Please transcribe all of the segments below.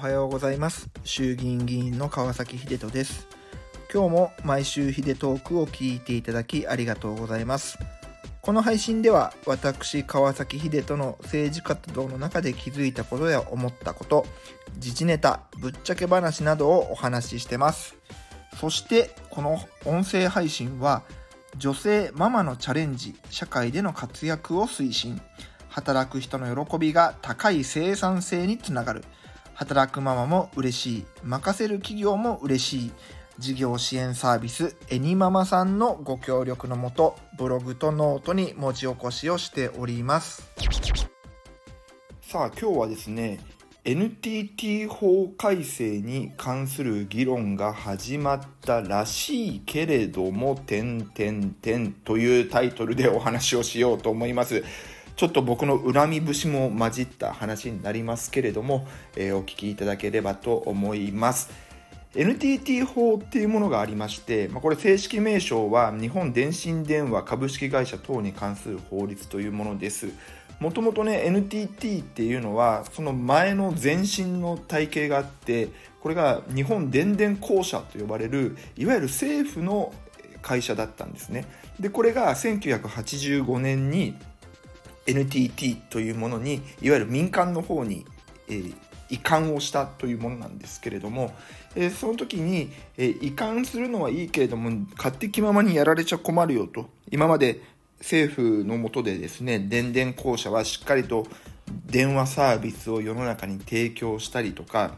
はようございます。衆議院議員の川崎秀人です。今日も毎週秀トークを聞いていただきありがとうございます。この配信では私川崎秀人の政治活動の中で気づいたことや思ったこと時事ネタぶっちゃけ話などをお話ししてます。そしてこの音声配信は女性ママのチャレンジ社会での活躍を推進。働く人の喜びが高い生産性につながる。働くママも嬉しい。任せる企業も嬉しい。事業支援サービスエニママさんのご協力のもとブログとノートに文字起こしをしております。さあ今日はですね NTT 法改正に関する議論が始まったらしいけれども、点点点というタイトルでお話をしようと思います。ちょっと僕の恨み節も混じった話になりますけれども、えー、お聞きいただければと思います。NTT 法っていうものがありまして、まあ、これ正式名称は日本電信電話株式会社等に関する法律というものです。もともとね NTT っていうのはその前の前身の体系があってこれが日本電電公社と呼ばれるいわゆる政府の会社だったんですね。でこれが1985年に NTT というものにいわゆる民間の方に、えー、移管をしたというものなんですけれども、えー、その時に、えー、移管するのはいいけれども勝手気ままにやられちゃ困るよと。今まで政府の下でですね電電公社はしっかりと電話サービスを世の中に提供したりとか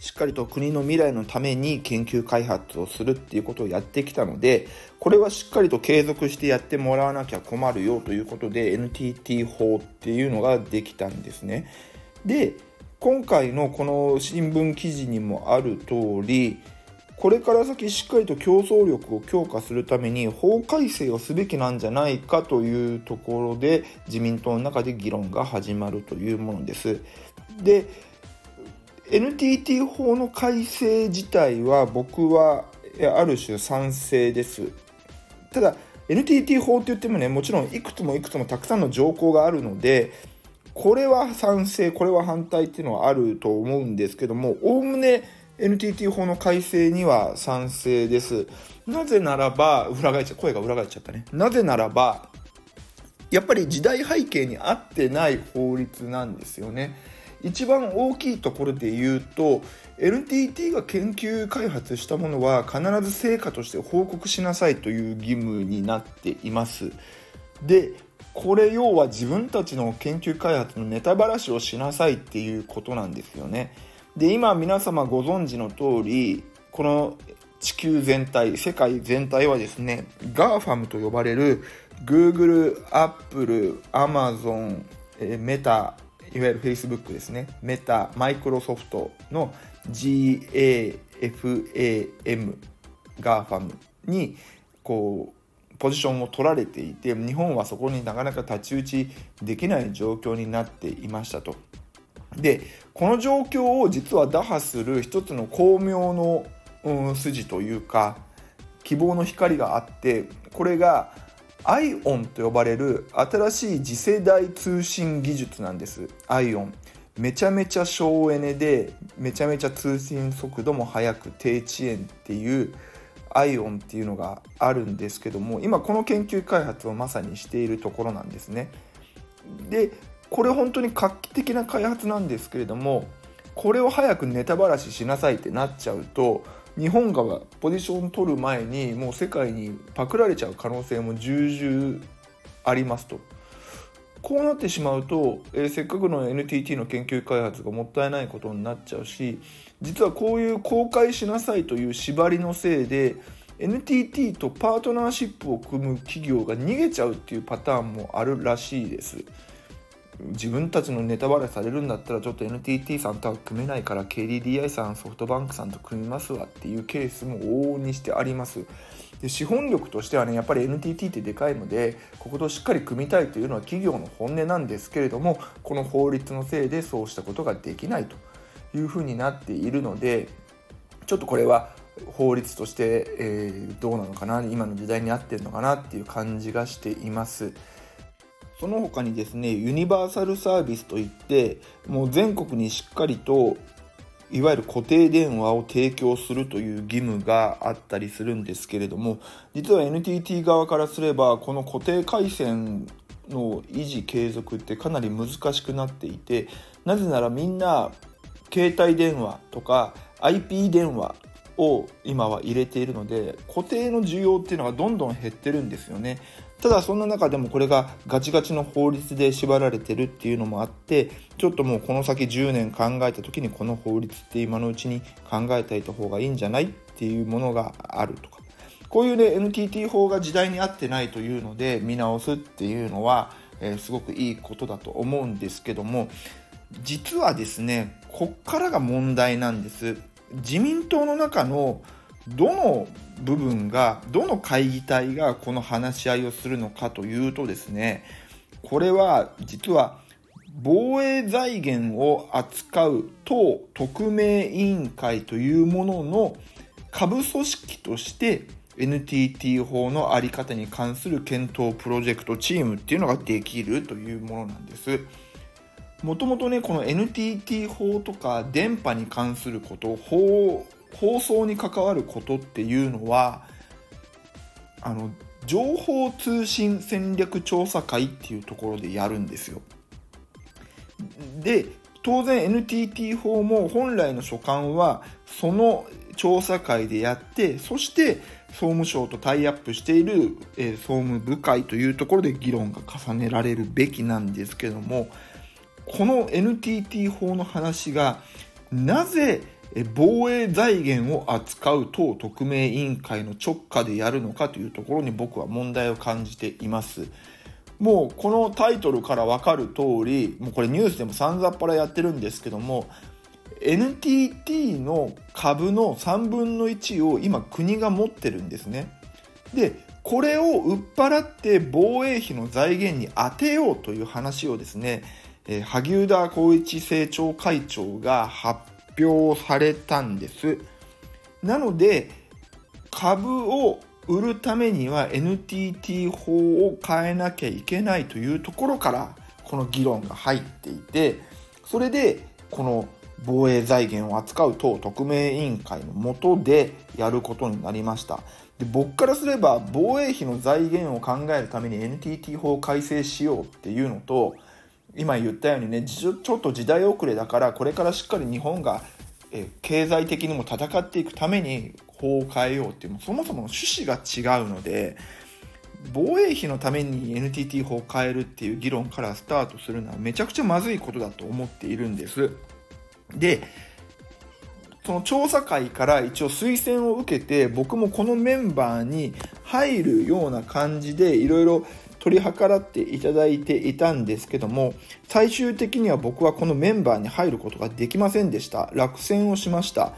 しっかりと国の未来のために研究開発をするっていうことをやってきたので、これはしっかりと継続してやってもらわなきゃ困るよということで NTT 法っていうのができたんですね。で、今回のこの新聞記事にもある通り、これから先しっかりと競争力を強化するために法改正をすべきなんじゃないかというところで自民党の中で議論が始まるというものです。で、NTT 法の改正自体は僕はある種賛成です。ただ NTT 法って言ってもねもちろんいくつもいくつもたくさんの条項があるのでこれは賛成これは反対っていうのはあると思うんですけどもおおむね NTT 法の改正には賛成です。なぜならば裏返っちゃ声が裏返っちゃったね。なぜならばやっぱり時代背景に合ってない法律なんですよね。一番大きいところで言うと NTT が研究開発したものは必ず成果として報告しなさいという義務になっています。でこれ要は自分たちの研究開発のネタばらしをしなさいっていうことなんですよね。で今皆様ご存知の通りこの地球全体世界全体はですね GAFAM と呼ばれる Google、Apple、Amazon、メタいわゆる Facebook ですね、メタ、マイクロソフトの GAFAM、GAFAM にこうポジションを取られていて、日本はそこになかなか太刀打ちできない状況になっていましたと。で、この状況を実は打破する一つの巧妙の、うん、筋というか、希望の光があって、これが ION と呼ばれる新しい次世代通信技術なんです。ION めちゃめちゃ省エネでめちゃめちゃ通信速度も速く低遅延っていう ION っていうのがあるんですけども今この研究開発をまさにしているところなんですね。でこれ本当に画期的な開発なんですけれどもこれを早くネタばらししなさいってなっちゃうと日本がポジション取る前にもう世界にパクられちゃう可能性も重々ありますと。こうなってしまうと、えー、せっかくの NTT の研究開発がもったいないことになっちゃうし実はこういう公開しなさいという縛りのせいで NTT とパートナーシップを組む企業が逃げちゃうっていうパターンもあるらしいです。自分たちのネタバレされるんだったらちょっと NTT さんとは組めないから KDDI さんソフトバンクさんと組みますわっていうケースも往々にしてありますで資本力としてはねやっぱり NTT ってでかいのでこことしっかり組みたいというのは企業の本音なんですけれどもこの法律のせいでそうしたことができないというふうになっているのでちょっとこれは法律として、えー、どうなのかな今の時代に合ってるのかなっていう感じがしています。その他にですねユニバーサルサービスといってもう全国にしっかりといわゆる固定電話を提供するという義務があったりするんですけれども実は NTT 側からすればこの固定回線の維持継続ってかなり難しくなっていてなぜならみんな携帯電話とか IP 電話を今は入れているので固定の需要っていうのがどんどん減ってるんですよね。ただそんな中でもこれがガチガチの法律で縛られてるっていうのもあってちょっともうこの先10年考えた時にこの法律って今のうちに考えておいた方がいいんじゃないっていうものがあるとか。こういうね NTT 法が時代に合ってないというので見直すっていうのは、えー、すごくいいことだと思うんですけども実はですねこっからが問題なんです。自民党の中のどの部分がどの会議体がこの話し合いをするのかというとですねこれは実は防衛財源を扱う党特命委員会というものの下部組織として NTT 法の在り方に関する検討プロジェクトチームっていうのができるというものなんです。もともとねこの NTT 法とか電波に関すること法放送に関わることっていうのはあの情報通信戦略調査会っていうところでやるんですよ。で当然 NTT 法も本来の所管はその調査会でやってそして総務省とタイアップしている、えー、総務部会というところで議論が重ねられるべきなんですけどもこの NTT 法の話がなぜ防衛財源を扱う党特命委員会の直下でやるのかというところに僕は問題を感じています。もうこのタイトルから分かる通り、もうこれニュースでもさんざっぱらやってるんですけども、NTT の株の3分の1を今国が持ってるんですね。で、これを売っ払って防衛費の財源に充てようという話をですね、え萩生田光一政調会長が発表されたんです。なので、株を売るためには NTT 法を変えなきゃいけないというところからこの議論が入っていて、それでこの防衛財源を扱う党特命委員会の下でやることになりました。で僕からすれば防衛費の財源を考えるために NTT 法を改正しようっていうのと今言ったようにねちょっと時代遅れだからこれからしっかり日本がえ経済的にも戦っていくために法を変えようっていうそもそも趣旨が違うので防衛費のために NTT 法を変えるっていう議論からスタートするのはめちゃくちゃまずいことだと思っているんです。でその調査会から一応推薦を受けて僕もこのメンバーに入るような感じでいろいろ取り計らっていただいていたんですけども最終的には僕はこのメンバーに入ることができませんでした。落選をしました。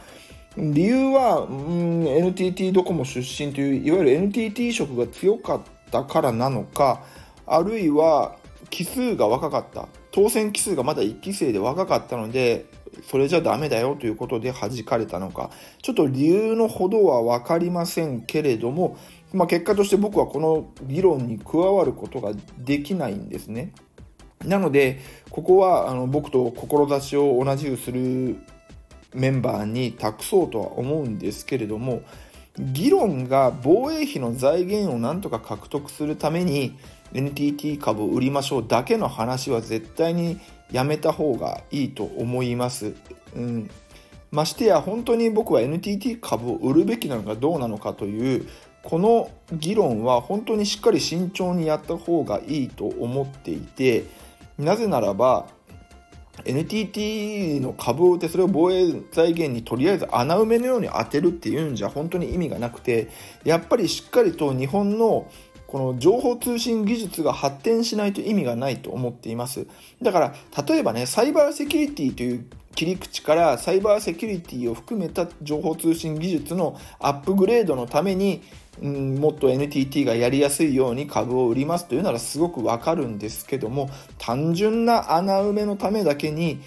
理由は、NTT ドコモ出身といういわゆる NTT 色が強かったからなのかあるいは期数が若かった。当選期数がまだ1期生で若かったのでそれじゃダメだよということで弾かれたのか。ちょっと理由のほどは分かりませんけれどもまあ、結果として僕はこの議論に加わることができないんですね。なので、ここはあの僕と志を同じくするメンバーに託そうとは思うんですけれども、議論が防衛費の財源をなんとか獲得するために NTT 株を売りましょうだけの話は絶対にやめた方がいいと思います。うん、ましてや本当に僕は NTT 株を売るべきなのかどうなのかというこの議論は本当にしっかり慎重にやった方がいいと思っていてなぜならば NTT の株を売ってそれを防衛財源にとりあえず穴埋めのように当てるっていうんじゃ本当に意味がなくてやっぱりしっかりと日本のこの情報通信技術が発展しないと意味がないと思っています。だから例えばねサイバーセキュリティという切り口からサイバーセキュリティを含めた情報通信技術のアップグレードのためにうん、もっと NTT がやりやすいように株を売りますというならすごくわかるんですけども単純な穴埋めのためだけに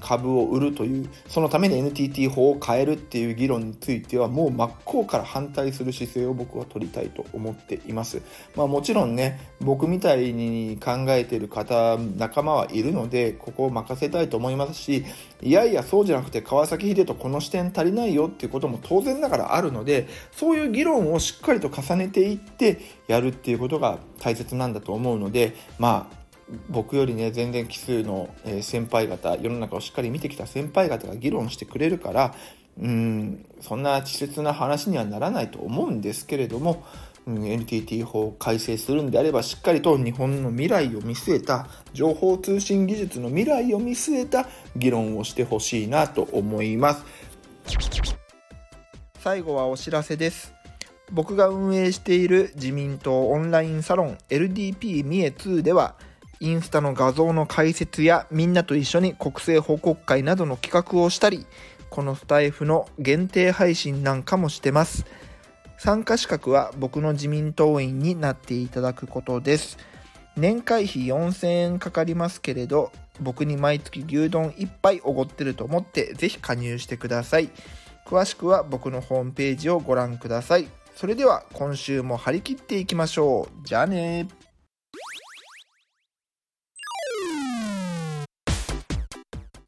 株を売るというそのために NTT 法を変えるっていう議論についてはもう真っ向から反対する姿勢を僕は取りたいと思っています。まあ、もちろんね僕みたいに考えている方仲間はいるのでここを任せたいと思いますしいやいやそうじゃなくて川崎秀人この視点足りないよっていうことも当然ながらあるのでそういう議論をしっかりと重ねていってやるっていうことが大切なんだと思うのでまあ僕よりね全然奇数の先輩方世の中をしっかり見てきた先輩方が議論してくれるからうんそんな稚拙な話にはならないと思うんですけれども、うん、NTT 法を改正するんであればしっかりと日本の未来を見据えた情報通信技術の未来を見据えた議論をしてほしいなと思います。最後はお知らせです。僕が運営している自民党オンラインサロン LDP 三重2ではインスタの画像の解説やみんなと一緒に国政報告会などの企画をしたりこのスタイフの限定配信なんかもしてます。参加資格は僕の自民党員になっていただくことです。年会費4000円かかりますけれど僕に毎月牛丼1杯おごってると思ってぜひ加入してください。詳しくは僕のホームページをご覧ください。それでは今週も張り切っていきましょう。じゃあね